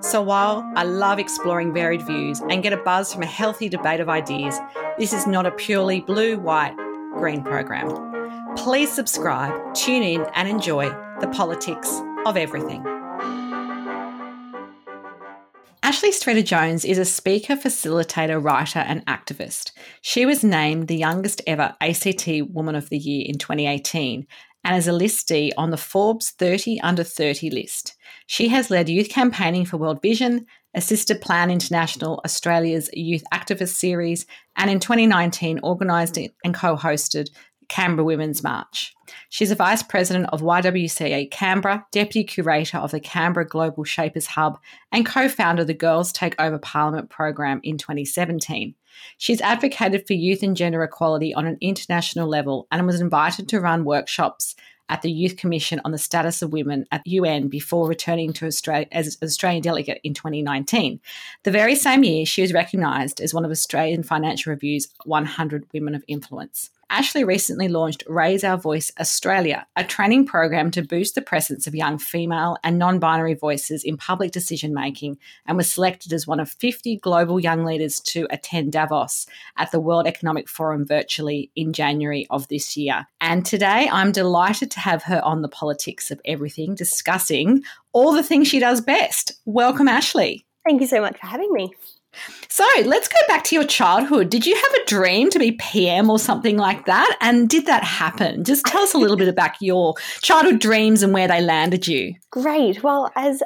so while I love exploring varied views and get a buzz from a healthy debate of ideas, this is not a purely blue, white, green program. Please subscribe, tune in, and enjoy the politics of everything. Ashleigh Streeter-Jones is a speaker, facilitator, writer, and activist. She was named the youngest ever ACT Woman of the Year in 2018 and is a listee on the Forbes 30 Under 30 list. She has led youth campaigning for World Vision, assisted Plan International Australia's Youth Activist Series, and in 2019 organised and co hosted Canberra Women's March. She's a Vice President of YWCA Canberra, Deputy Curator of the Canberra Global Shapers Hub, and co founder of the Girls Take Over Parliament program in 2017. She's advocated for youth and gender equality on an international level and was invited to run workshops at the Youth Commission on the Status of Women at UN before returning to Australia as Australian delegate in 2019. The very same year, she was recognised as one of Australian Financial Review's 100 Women of Influence. Ashleigh recently launched Raise Our Voice Australia, a training program to boost the presence of young female and non binary voices in public decision making, and was selected as one of 50 global young leaders to attend Davos at the World Economic Forum virtually in January of this year. And today I'm delighted to have her on the politics of everything, discussing all the things she does best. Welcome, Ashleigh. Thank you so much for having me. So let's go back to your childhood. Did you have a dream to be PM or something like that? And did that happen? Just tell us a little bit about your childhood dreams and where they landed you. Great. Well, as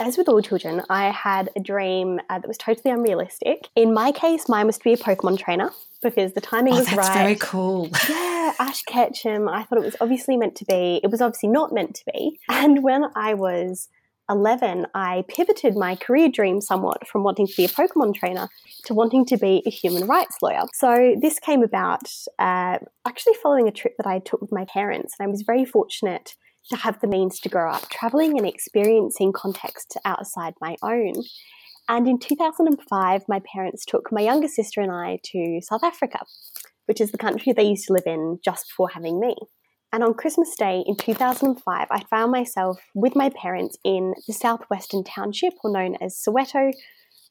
as with all children, I had a dream uh, that was totally unrealistic. In my case, mine was to be a Pokemon trainer because the timing oh, was that's right. very cool. Yeah, Ash Ketchum. I thought it was obviously meant to be. It was obviously not meant to be. And when I was 11, I pivoted my career dream somewhat from wanting to be a Pokemon trainer to wanting to be a human rights lawyer. So this came about uh, actually following a trip that I took with my parents, and I was very fortunate to have the means to grow up traveling and experiencing contexts outside my own. And in 2005, my parents took my younger sister and I to South Africa, which is the country they used to live in just before having me. And on Christmas Day in 2005, I found myself with my parents in the southwestern township, or known as Soweto,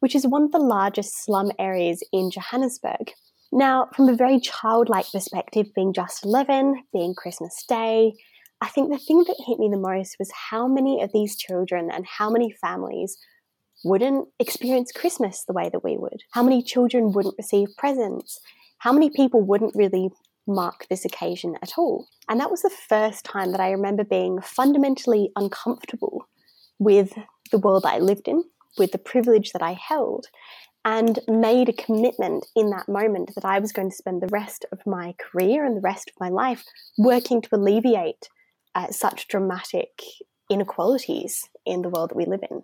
which is one of the largest slum areas in Johannesburg. Now, from a very childlike perspective, being just 11, being Christmas Day, I think the thing that hit me the most was how many of these children and how many families wouldn't experience Christmas the way that we would. How many children wouldn't receive presents? How many people wouldn't really mark this occasion at all. And that was the first time that I remember being fundamentally uncomfortable with the world I lived in, with the privilege that I held, and made a commitment in that moment that I was going to spend the rest of my career and the rest of my life working to alleviate uh, such dramatic inequalities in the world that we live in.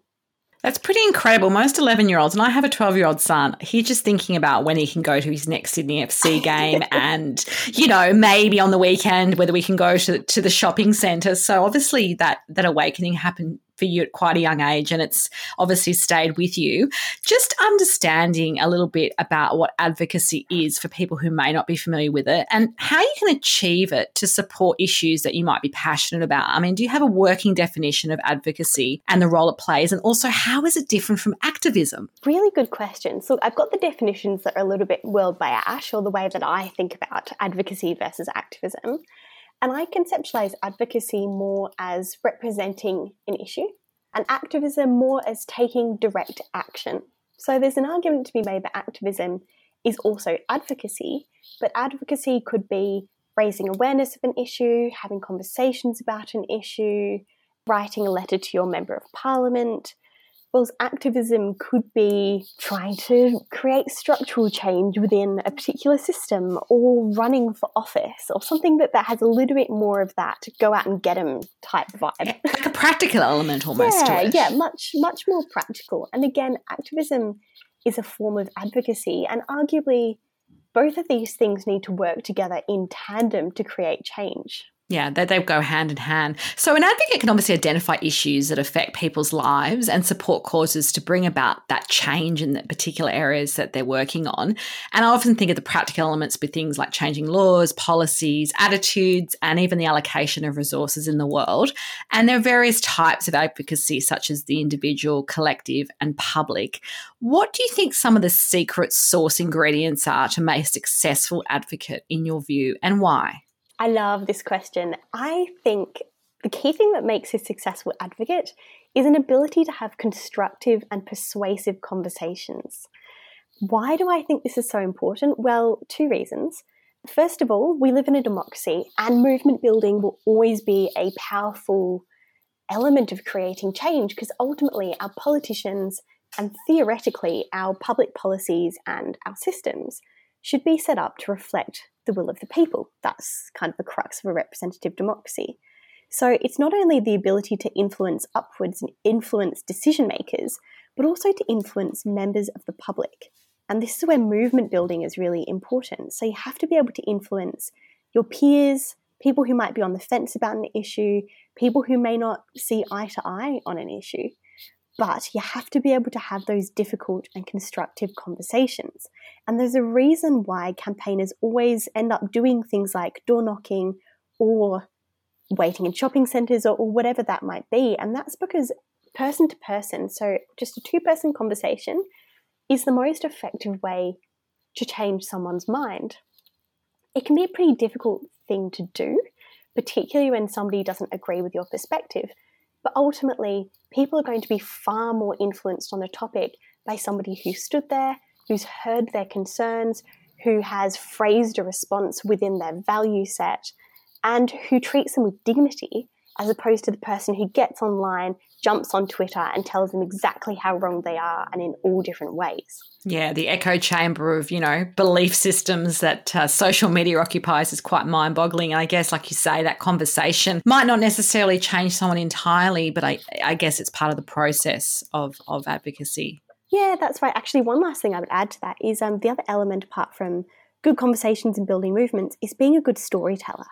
That's pretty incredible. Most 11 year olds, and I have a 12 year old son, he's just thinking about when he can go to his next Sydney FC game and, you know, maybe on the weekend whether we can go to, to the shopping centre. So obviously that, that awakening happened for you at quite a young age and it's obviously stayed with you. Just understanding a little bit about what advocacy is for people who may not be familiar with it and how you can achieve it to support issues that you might be passionate about. I mean, do you have a working definition of advocacy and the role it plays? And also, how is it different from activism? Really good question. So, I've got the definitions that are a little bit world by Ash, or the way that I think about advocacy versus activism. And I conceptualize advocacy more as representing an issue and activism more as taking direct action. So there's an argument to be made that activism is also advocacy, but advocacy could be raising awareness of an issue, having conversations about an issue, writing a letter to your member of parliament, Whereas activism could be trying to create structural change within a particular system or running for office or something that, that has a little bit more of that go out and get them type vibe. Like a practical element almost yeah, Yeah, much, much more practical. And again, activism is a form of advocacy. And arguably, both of these things need to work together in tandem to create change. Yeah, they, they go hand in hand. So, an advocate can obviously identify issues that affect people's lives and support causes to bring about that change in the particular areas that they're working on. And I often think of the practical elements with things like changing laws, policies, attitudes, and even the allocation of resources in the world. And there are various types of advocacy, such as the individual, collective, and public. What do you think some of the secret sauce ingredients are to make a successful advocate, in your view, and why? I love this question. I think the key thing that makes a successful advocate is an ability to have constructive and persuasive conversations. Why do I think this is so important? Well, two reasons. First of all, we live in a democracy, and movement building will always be a powerful element of creating change because ultimately our politicians and theoretically our public policies and our systems should be set up to reflect the will of the people. That's kind of the crux of a representative democracy. So it's not only the ability to influence upwards and influence decision makers, but also to influence members of the public. And this is where movement building is really important. So you have to be able to influence your peers, people who might be on the fence about an issue, people who may not see eye to eye on an issue. But you have to be able to have those difficult and constructive conversations. And there's a reason why campaigners always end up doing things like door knocking or waiting in shopping centres or, or whatever that might be. And that's because person to person, so just a two person conversation, is the most effective way to change someone's mind. It can be a pretty difficult thing to do, particularly when somebody doesn't agree with your perspective. But ultimately, people are going to be far more influenced on the topic by somebody who stood there, who's heard their concerns, who has phrased a response within their value set, and who treats them with dignity as opposed to the person who gets online, jumps on Twitter, and tells them exactly how wrong they are and in all different ways. Yeah, the echo chamber of, you know, belief systems that uh, social media occupies is quite mind boggling. And I guess, like you say, that conversation might not necessarily change someone entirely, but I, I guess it's part of the process of, of advocacy. Yeah, that's right. Actually, one last thing I would add to that is um, the other element, apart from good conversations and building movements, is being a good storyteller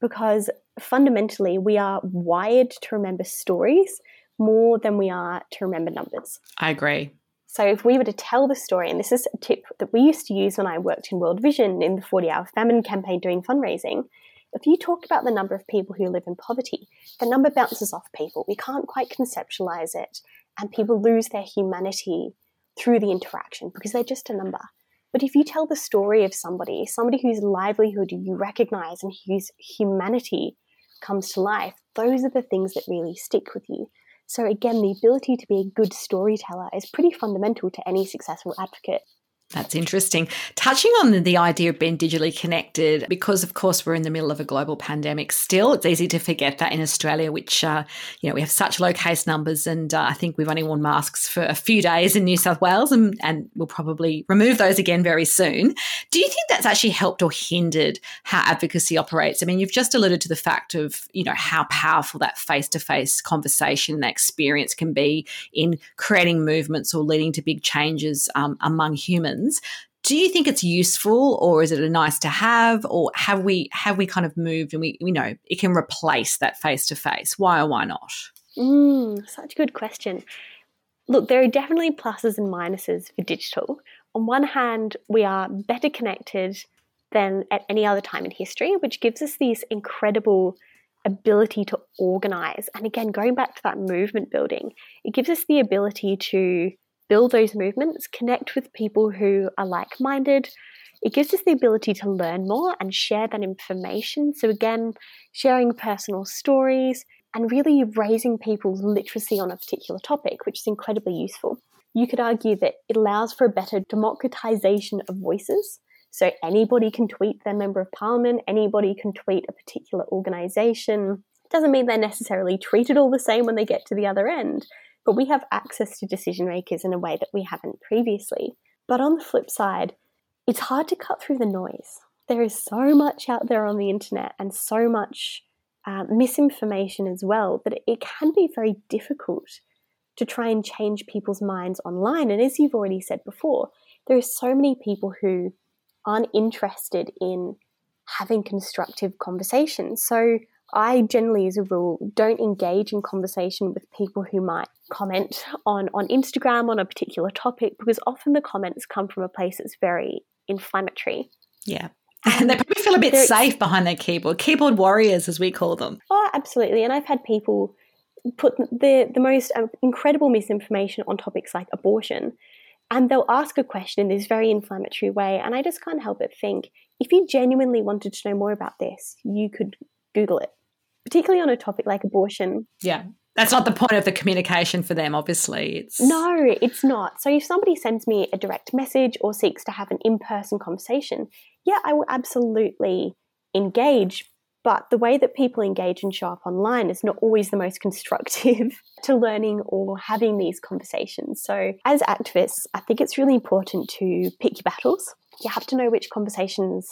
because fundamentally we are wired to remember stories more than we are to remember numbers. I agree. So if we were to tell the story, and this is a tip that we used to use when I worked in World Vision in the 40 hour famine campaign doing fundraising, if you talk about the number of people who live in poverty, the number bounces off people. We can't quite conceptualize it, and people lose their humanity through the interaction because they're just a number. But if you tell the story of somebody, somebody whose livelihood you recognize and whose humanity comes to life, those are the things that really stick with you. So, again, the ability to be a good storyteller is pretty fundamental to any successful advocate. That's interesting. Touching on the, idea of being digitally connected, because of course we're in the middle of a global pandemic still, it's easy to forget that in Australia, which, uh, you know, we have such low case numbers and uh, I think we've only worn masks for a few days in New South Wales and, and we'll probably remove those again very soon. Do you think that's actually helped or hindered how advocacy operates? I mean, you've just alluded to the fact of, you know, how powerful that face to face conversation, that experience can be in creating movements or leading to big changes um, among humans happens do you think it's useful or is it a nice to have or have we have we kind of moved and we, we know it can replace that face to face why or why not? Mm, such a good question. Look there are definitely pluses and minuses for digital. On one hand we are better connected than at any other time in history which gives us this incredible ability to organize. And again going back to that movement building it gives us the ability to build those movements, connect with people who are like minded. It gives us the ability to learn more and share that information. So, again, sharing personal stories and really raising people's literacy on a particular topic, which is incredibly useful. You could argue that it allows for a better democratization of voices. So, anybody can tweet their member of parliament, anybody can tweet a particular organization. Doesn't mean they're necessarily treated all the same when they get to the other end, but we have access to decision makers in a way that we haven't previously. But on the flip side, it's hard to cut through the noise. There is so much out there on the internet and so much uh, misinformation as well that it can be very difficult to try and change people's minds online. And as you've already said before, there are so many people who aren't interested in having constructive conversations. So I generally, as a rule, don't engage in conversation with people who might comment on, on Instagram on a particular topic because often the comments come from a place that's very inflammatory. Yeah. And they probably feel a bit safe behind their keyboard. Keyboard warriors, as we call them. Oh, absolutely. And I've had people put the, the most um, incredible misinformation on topics like abortion. And they'll ask a question in this very inflammatory way. And I just can't help but think if you genuinely wanted to know more about this, you could Google it, particularly on a topic like abortion. Yeah. That's not the point of the communication for them, obviously. It's No, it's not. So if somebody sends me a direct message or seeks to have an in-person conversation, yeah, I will absolutely engage. But the way that people engage and show up online is not always the most constructive to learning or having these conversations. So, as activists, I think it's really important to pick your battles. You have to know which conversations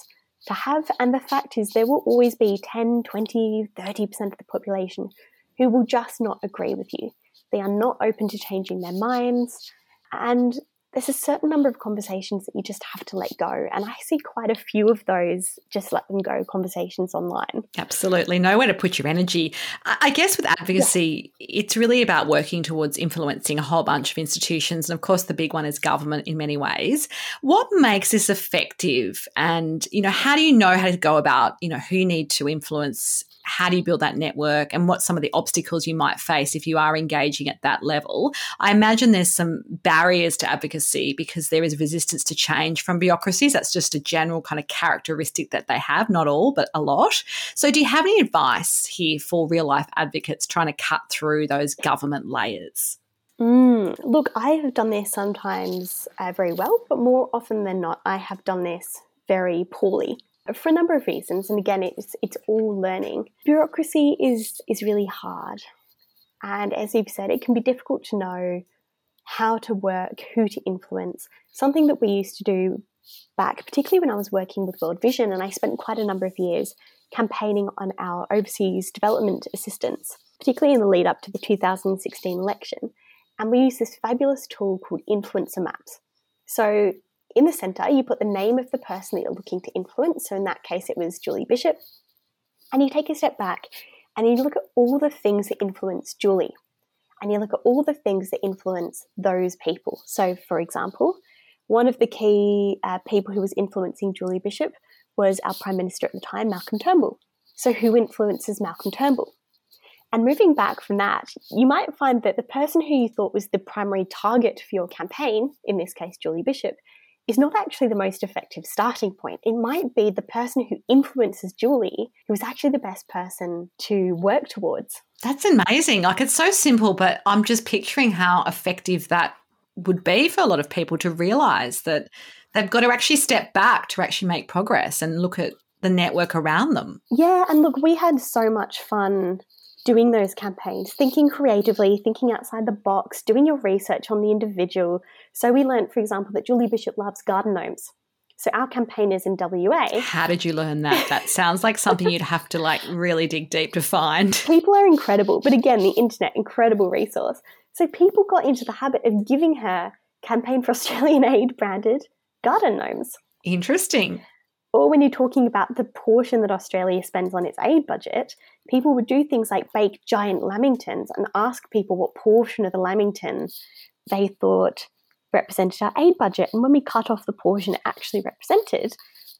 to have. And the fact is, there will always be 10, 20, 30% of the population who will just not agree with you. They are not open to changing their minds. And there's a certain number of conversations that you just have to let go. And I see quite a few of those just let them go conversations online. Absolutely. Nowhere to put your energy. I guess with advocacy, yeah. it's really about working towards influencing a whole bunch of institutions. And of course, the big one is government in many ways. What makes this effective? And, you know, how do you know how to go about, you know, who you need to influence how do you build that network and what some of the obstacles you might face if you are engaging at that level. I imagine there's some barriers to advocacy because there is resistance to change from bureaucracies. That's just a general kind of characteristic that they have, not all, but a lot. So, do you have any advice here for real life advocates trying to cut through those government layers? Mm, look, I have done this sometimes uh, very well, but more often than not, I have done this very poorly for a number of reasons. And again, it's it's all learning. Bureaucracy is is really hard, and as you've said, it can be difficult to know how to work, who to influence. Something that we used to do back, particularly when I was working with World Vision, and I spent quite a number of years campaigning on our overseas development assistance, particularly in the lead up to the 2016 election. And we used this fabulous tool called Influencer Maps. So in the center, you put the name of the person that you're looking to influence. So in that case, it was Julie Bishop. And you take a step back and you look at all the things that influence Julie. And you look at all the things that influence those people. So, for example, one of the key uh, people who was influencing Julie Bishop was our Prime Minister at the time, Malcolm Turnbull. So, who influences Malcolm Turnbull? And moving back from that, you might find that the person who you thought was the primary target for your campaign, in this case, Julie Bishop, is not actually the most effective starting point. It might be the person who influences Julie who is actually the best person to work towards. That's amazing. Like it's so simple, but I'm just picturing how effective that would be for a lot of people to realize that they've got to actually step back to actually make progress and look at the network around them. Yeah, and look, we had so much fun doing those campaigns, thinking creatively, thinking outside the box, doing your research on the individual. So we learned, for example, that Julie Bishop loves garden gnomes. So our campaigners in WA. How did you learn that? That sounds like something you'd have to like really dig deep to find. People are incredible, but again, the internet, incredible resource. So people got into the habit of giving her Campaign for Australian Aid branded garden gnomes. Interesting or when you're talking about the portion that Australia spends on its aid budget, people would do things like bake giant lamingtons and ask people what portion of the lamington they thought represented our aid budget. And when we cut off the portion it actually represented,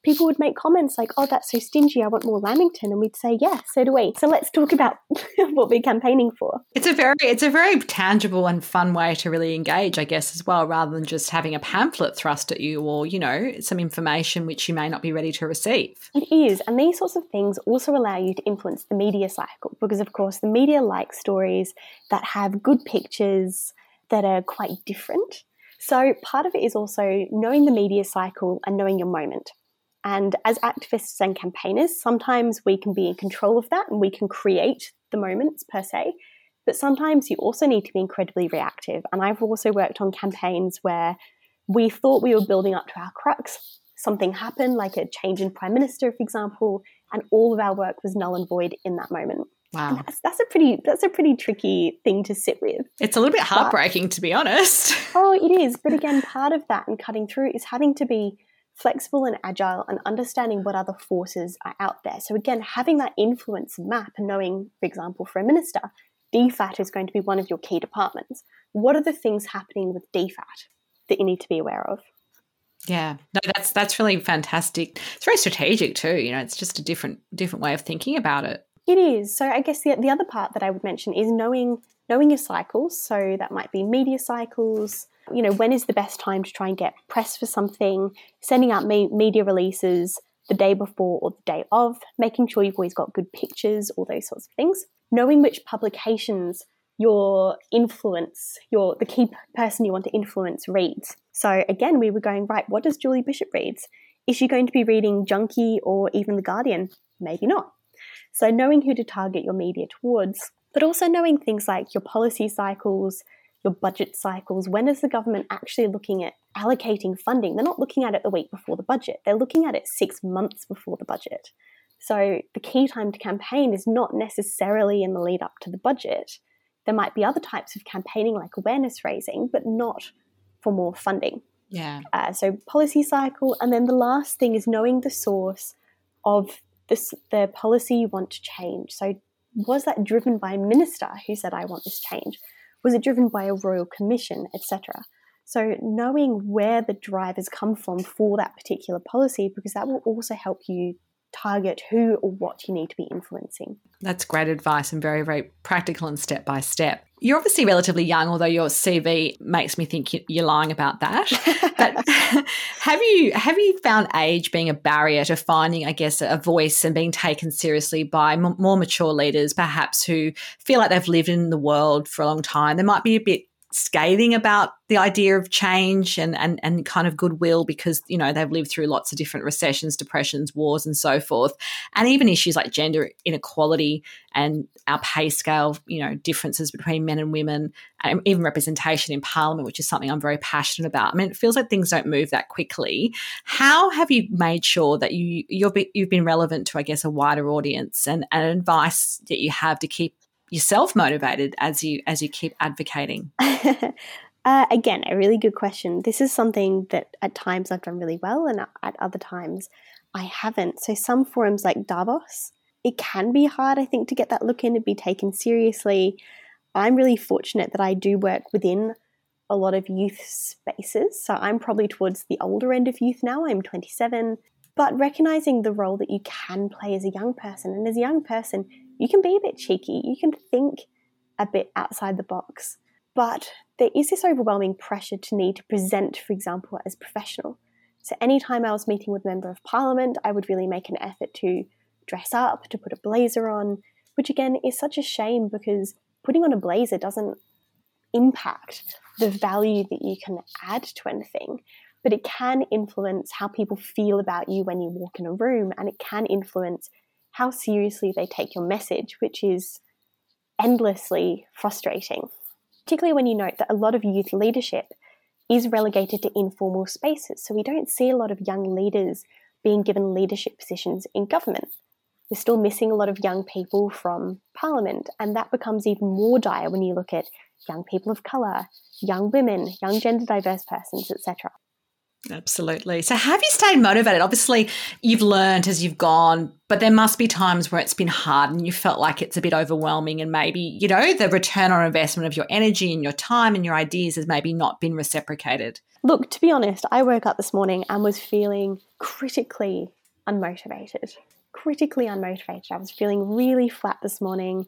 people would make comments like, oh, that's so stingy, I want more Lamington. And we'd say, yeah, so do we. So let's talk about what we're campaigning for. It's a very it's a very tangible and fun way to really engage, I guess, as well, rather than just having a pamphlet thrust at you or, you know, some information which you may not be ready to receive. It is. And these sorts of things also allow you to influence the media cycle because of course the media like stories that have good pictures that are quite different. So, part of it is also knowing the media cycle and knowing your moment. And as activists and campaigners, sometimes we can be in control of that and we can create the moments per se. But sometimes you also need to be incredibly reactive. And I've also worked on campaigns where we thought we were building up to our crux. Something happened, like a change in prime minister, for example, and all of our work was null and void in that moment. Wow. That's, that's, a pretty that's a pretty tricky thing to sit with. It's a little bit heartbreaking but, to be honest. oh, it is. But again, part of that and cutting through is having to be flexible and agile and understanding what other forces are out there. So again, having that influence map and knowing, for example, for a minister, DFAT is going to be one of your key departments. What are the things happening with DFAT that you need to be aware of? Yeah, no, that's that's really fantastic. It's very strategic too. You know, it's just a different different way of thinking about it. It is. So I guess the, the other part that I would mention is knowing knowing your cycles. So that might be media cycles. You know, when is the best time to try and get press for something? Sending out me- media releases the day before or the day of, making sure you've always got good pictures, all those sorts of things. Knowing which publications your influence, your the key person you want to influence reads. So again, we were going right. What does Julie Bishop reads? Is she going to be reading Junkee or even The Guardian? Maybe not. So, knowing who to target your media towards, but also knowing things like your policy cycles, your budget cycles. When is the government actually looking at allocating funding? They're not looking at it the week before the budget, they're looking at it six months before the budget. So, the key time to campaign is not necessarily in the lead up to the budget. There might be other types of campaigning like awareness raising, but not for more funding. Yeah. Uh, so, policy cycle. And then the last thing is knowing the source of this, the policy you want to change. So, was that driven by a minister who said, I want this change? Was it driven by a royal commission, etc.? So, knowing where the drivers come from for that particular policy, because that will also help you target who or what you need to be influencing. That's great advice and very, very practical and step by step. You're obviously relatively young, although your CV makes me think you're lying about that. but have you have you found age being a barrier to finding, I guess, a voice and being taken seriously by m- more mature leaders, perhaps who feel like they've lived in the world for a long time? They might be a bit scathing about the idea of change and, and, and kind of goodwill because, you know, they've lived through lots of different recessions, depressions, wars, and so forth. And even issues like gender inequality and our pay scale, you know, differences between men and women, and even representation in parliament, which is something I'm very passionate about. I mean, it feels like things don't move that quickly. How have you made sure that you, you've been, you've been relevant to, I guess, a wider audience and, and advice that you have to keep yourself motivated as you as you keep advocating? uh, again, a really good question. This is something that at times I've done really well, and at other times I haven't. So some forums like Davos, it can be hard, I think, to get that look in and be taken seriously. I'm really fortunate that I do work within a lot of youth spaces. So I'm probably towards the older end of youth now. I'm 27. But recognizing the role that you can play as a young person, and as a young person, you can be a bit cheeky, you can think a bit outside the box. But there is this overwhelming pressure to need to present, for example, as professional. So anytime I was meeting with a member of parliament, I would really make an effort to dress up, to put a blazer on, which again is such a shame because putting on a blazer doesn't impact the value that you can add to anything, but it can influence how people feel about you when you walk in a room, and it can influence how seriously they take your message, which is endlessly frustrating. Particularly when you note that a lot of youth leadership is relegated to informal spaces. So we don't see a lot of young leaders being given leadership positions in government. We're still missing a lot of young people from parliament, and that becomes even more dire when you look at young people of colour, young women, young gender diverse persons, etc. Absolutely. So, have you stayed motivated? Obviously, you've learned as you've gone, but there must be times where it's been hard and you felt like it's a bit overwhelming, and maybe, you know, the return on investment of your energy and your time and your ideas has maybe not been reciprocated. Look, to be honest, I woke up this morning and was feeling critically unmotivated. Critically unmotivated. I was feeling really flat this morning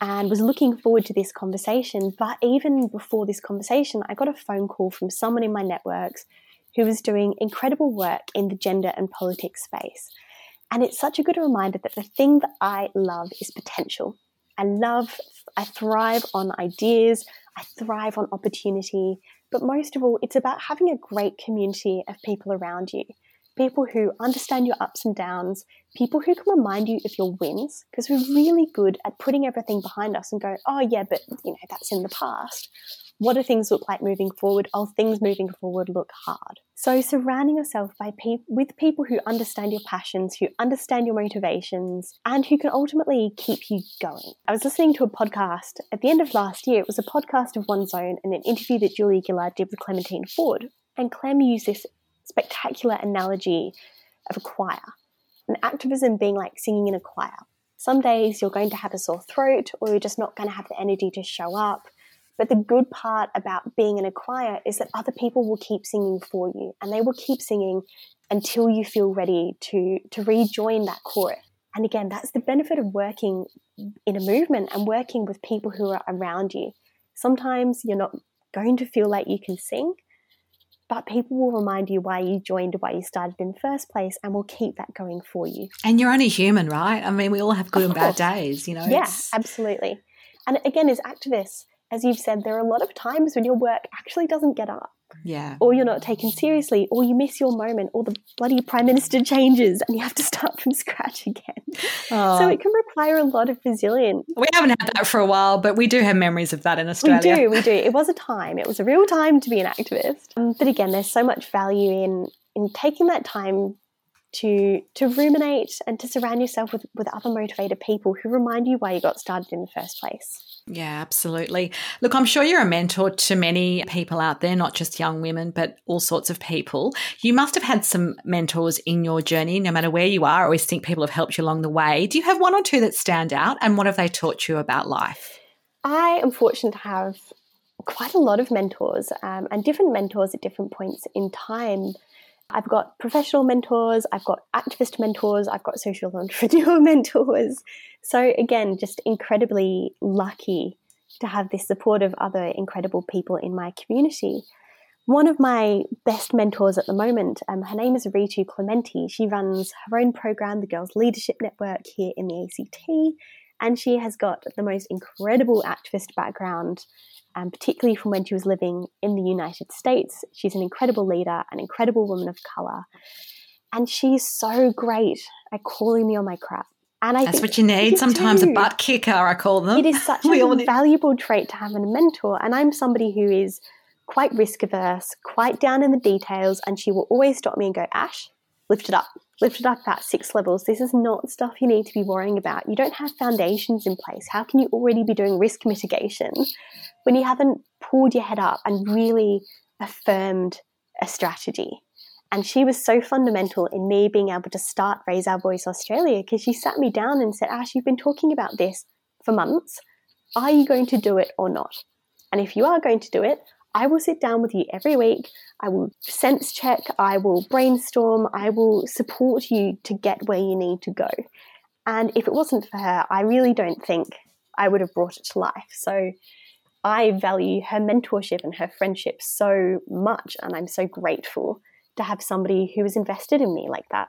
and was looking forward to this conversation. But even before this conversation, I got a phone call from someone in my networks who was doing incredible work in the gender and politics space. And it's such a good reminder that the thing that I love is potential. I love, I thrive on ideas, I thrive on opportunity, but most of all, it's about having a great community of people around you. People who understand your ups and downs, people who can remind you of your wins, because we're really good at putting everything behind us and go, oh yeah, but you know, that's in the past. What do things look like moving forward? Oh, things moving forward look hard. So surrounding yourself by pe- with people who understand your passions, who understand your motivations, and who can ultimately keep you going. I was listening to a podcast at the end of last year. It was a podcast of One's Own and an interview that Julia Gillard did with Clementine Ford. And Clem used this spectacular analogy of a choir, and activism being like singing in a choir. Some days you're going to have a sore throat, or you're just not going to have the energy to show up but the good part about being in a choir is that other people will keep singing for you and they will keep singing until you feel ready to, to rejoin that chorus. And again, that's the benefit of working in a movement and working with people who are around you. Sometimes you're not going to feel like you can sing, but people will remind you why you joined, why you started in the first place, and will keep that going for you. And you're only human, right? I mean, we all have good and bad days, you know? Yeah, absolutely. And again, as activists, as you've said, there are a lot of times when your work actually doesn't get up. Yeah. Or you're not taken seriously, or you miss your moment, or the bloody prime minister changes and you have to start from scratch again. Oh. So it can require a lot of resilience. We haven't had that for a while, but we do have memories of that in Australia. We do, we do. It was a time. It was a real time to be an activist. Um, but again, there's so much value in in taking that time to to ruminate and to surround yourself with, with other motivated people who remind you why you got started in the first place. Yeah, absolutely. Look, I'm sure you're a mentor to many people out there, not just young women, but all sorts of people. You must have had some mentors in your journey, no matter where you are. I always think people have helped you along the way. Do you have one or two that stand out? And what have they taught you about life? I am fortunate to have quite a lot of mentors um, and different mentors at different points in time. I've got professional mentors, I've got activist mentors, I've got social entrepreneur mentors. So, again, just incredibly lucky to have this support of other incredible people in my community. One of my best mentors at the moment, um, her name is Ritu Clementi. She runs her own program, the Girls Leadership Network, here in the ACT, and she has got the most incredible activist background um, particularly from when she was living in the United States. She's an incredible leader, an incredible woman of color, and she's so great at calling me on my crap. And I that's what you need sometimes a butt kicker, I call them. It is such a valuable trait to have in a mentor, and I'm somebody who is quite risk averse, quite down in the details, and she will always stop me and go, Ash, lift it up, lift it up about six levels. This is not stuff you need to be worrying about. You don't have foundations in place. How can you already be doing risk mitigation when you haven't pulled your head up and really affirmed a strategy. And she was so fundamental in me being able to start Raise Our Voice Australia because she sat me down and said, Ash, you've been talking about this for months. Are you going to do it or not? And if you are going to do it, I will sit down with you every week. I will sense check. I will brainstorm. I will support you to get where you need to go. And if it wasn't for her, I really don't think I would have brought it to life. So I value her mentorship and her friendship so much, and I'm so grateful to have somebody who is invested in me like that.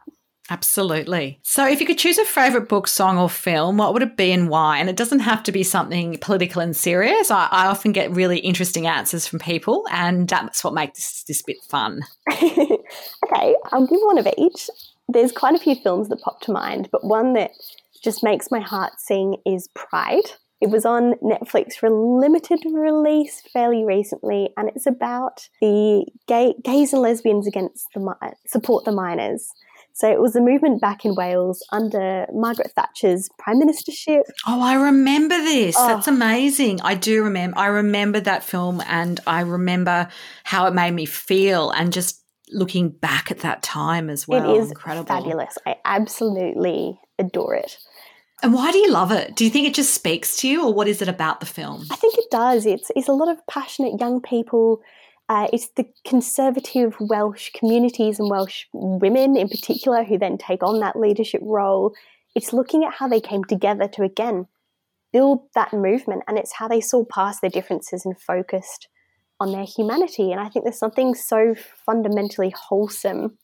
Absolutely. So, if you could choose a favorite book, song, or film, what would it be and why? And it doesn't have to be something political and serious. I, I often get really interesting answers from people, and that's what makes this, this bit fun. okay, I'll give one of each. There's quite a few films that pop to mind, but one that just makes my heart sing is Pride. It was on Netflix for a limited release fairly recently, and it's about the gay, gays and lesbians against the support the miners. So it was a movement back in Wales under Margaret Thatcher's prime ministership. Oh, I remember this. Oh. That's amazing. I do remember. I remember that film, and I remember how it made me feel, and just looking back at that time as well. It is incredible, fabulous. I absolutely adore it. And why do you love it? Do you think it just speaks to you, or what is it about the film? I think it does. It's it's a lot of passionate young people. Uh, it's the conservative Welsh communities and Welsh women in particular who then take on that leadership role. It's looking at how they came together to again build that movement, and it's how they saw past their differences and focused on their humanity. And I think there's something so fundamentally wholesome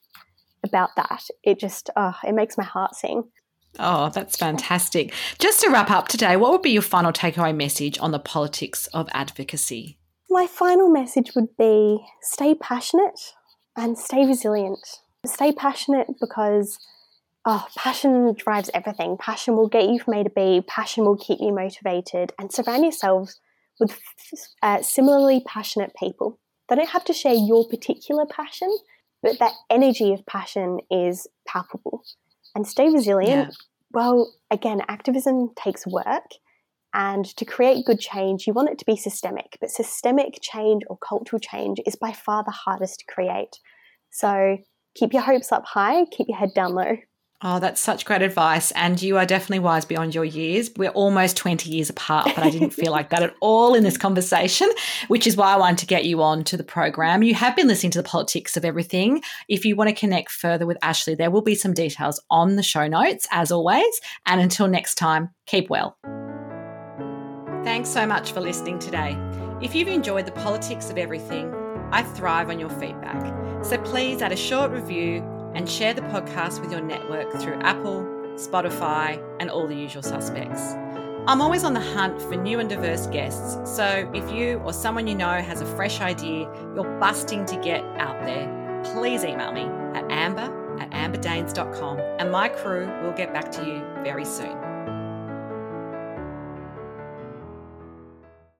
about that. It just, oh, it makes my heart sing. Oh, that's fantastic. Just to wrap up today, what would be your final takeaway message on the politics of advocacy? My final message would be stay passionate and stay resilient. Stay passionate because oh, passion drives everything. Passion will get you from A to B, passion will keep you motivated, and surround yourselves with uh, similarly passionate people. They don't have to share your particular passion, but that energy of passion is palpable. And stay resilient. Yeah. Well, again, activism takes work. And to create good change, you want it to be systemic, but systemic change or cultural change is by far the hardest to create. So keep your hopes up high, keep your head down low. Oh, that's such great advice. And you are definitely wise beyond your years. We're almost 20 years apart, but I didn't feel like that at all in this conversation, which is why I wanted to get you on to the program. You have been listening to the politics of everything. If you want to connect further with Ashleigh, there will be some details on the show notes, as always. And until next time, keep well. Thanks so much for listening today. If you've enjoyed the politics of everything, I thrive on your feedback. So please add a short review and share the podcast with your network through Apple, Spotify, and all the usual suspects. I'm always on the hunt for new and diverse guests, so if you or someone you know has a fresh idea you're busting to get out there, please email me at amber at amberdaines.com and my crew will get back to you very soon.